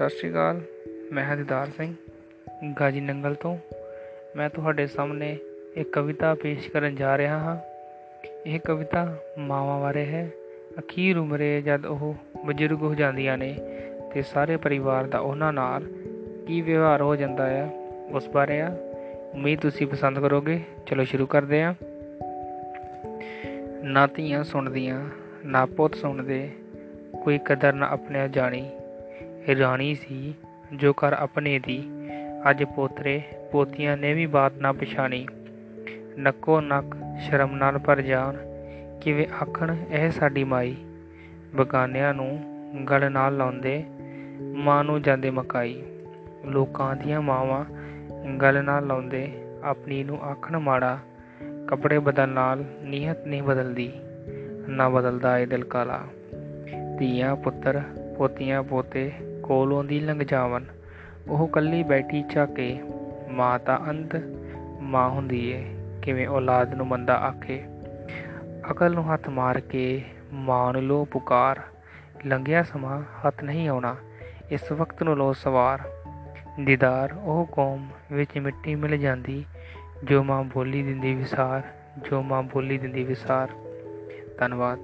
ਸਤਿ ਸ਼੍ਰੀ ਅਕਾਲ, ਮੈਂ ਹਾਂ ਦੀਦਾਰ ਸਿੰਘ, ਗਾਜੀ ਨੰਗਲ ਤੋਂ। ਮੈਂ ਤੁਹਾਡੇ ਸਾਹਮਣੇ ਇੱਕ ਕਵਿਤਾ ਪੇਸ਼ ਕਰਨ ਜਾ ਰਿਹਾ ਹਾਂ। ਇਹ ਕਵਿਤਾ ਮਾਵਾਂ ਬਾਰੇ ਹੈ। ਅਖੀਰ ਉਮਰੇ ਜਦ ਉਹ ਬਜ਼ੁਰਗ ਹੋ ਜਾਂਦੀਆਂ ਨੇ ਤੇ ਸਾਰੇ ਪਰਿਵਾਰ ਦਾ ਉਹਨਾਂ ਨਾਲ ਕੀ ਵਿਵਹਾਰ ਹੋ ਜਾਂਦਾ ਆ, ਉਸ ਬਾਰੇ ਆ। ਉਮੀਦ ਤੁਸੀਂ ਪਸੰਦ ਕਰੋਗੇ। ਚਲੋ ਸ਼ੁਰੂ ਕਰਦੇ ਹਾਂ। ਨਾ ਧੀਆਂ ਸੁਣਦੀਆਂ, ਨਾ ਪੁੱਤ ਸੁਣਦੇ। ਕੋਈ ਕਦਰ ਨਾ ਆਪਣੇ ਜਾਣੀ। ਰਾਣੀ ਸੀ, ਜੋ ਕਰ ਆਪਣੇ ਦੀ। ਅੱਜ ਪੋਤਰੇ ਪੋਤੀਆਂ ਨੇ ਵੀ ਬਾਤ ਨਾ ਪਛਾਣੀ। ਨੱਕੋ ਨੱਕ ਸ਼ਰਮ ਨਾਲ ਭਰ ਜਾਣ, ਕਿਵੇਂ ਆਖਣ ਇਹ ਸਾਡੀ ਮਾਈ। ਬਗਾਨਿਆਂ ਨੂੰ ਗਲ ਨਾਲ ਲਾਉਂਦੇ, ਮਾਂ ਨੂੰ ਜਾਂਦੇ ਮਕਾਈ। ਲੋਕਾਂ ਦੀਆਂ ਮਾਵਾਂ ਗਲ ਨਾਲ ਲਾਉਂਦੇ, ਆਪਣੀ ਨੂੰ ਆਖਣ ਮਾੜਾ, ਕੱਪੜੇ ਬਦਲਣ ਨਾਲ ਨੀਅਤ ਨਹੀਂ ਬਦਲਦੀ, ਨਾ ਬਦਲਦਾ ਏ ਦਿਲ ਕਾਲਾ। ਧੀਆਂ ਪੁੱਤਰ ਪੋਤੀਆਂ ਪੋਤੇ ਕੋਲੋਂ ਦੀ ਲੰਘ ਜਾਵਨ। ਉਹ ਕੱਲੀ ਬੈਠੀ ਝਾਕੇ ਮਾਂ ਤਾਂ ਅੰਤ ਮਾਂ ਹੁੰਦੀ ਏ, ਕਿਵੇਂ ਔਲਾਦ ਨੂੰ ਮੰਦਾ ਆਖੇ? ਅਕਲ ਨੂੰ ਹੱਥ ਮਾਰ ਕੇ ਮਾਂ ਨੂੰ ਲੋ ਪੁਕਾਰ, ਲੰਘਿਆ ਸਮਾਂ, ਹੱਥ ਨਹੀਂ ਆਉਣਾ, ਇਸ ਵਕਤ ਨੂੰ ਲੋ ਸਵਾਰ। ਦੀਦਾਰ, ਉਹ ਕੌਮ ਵਿੱਚ ਮਿੱਟੀ ਮਿਲ ਜਾਂਦੀ, ਜੋ ਮਾਂ ਬੋਲੀ ਦਿੰਦੀ ਵਿਸਾਰ, ਜੋ ਮਾਂ ਬੋਲੀ ਦਿੰਦੀ ਵਿਸਾਰ। ਧੰਨਵਾਦ।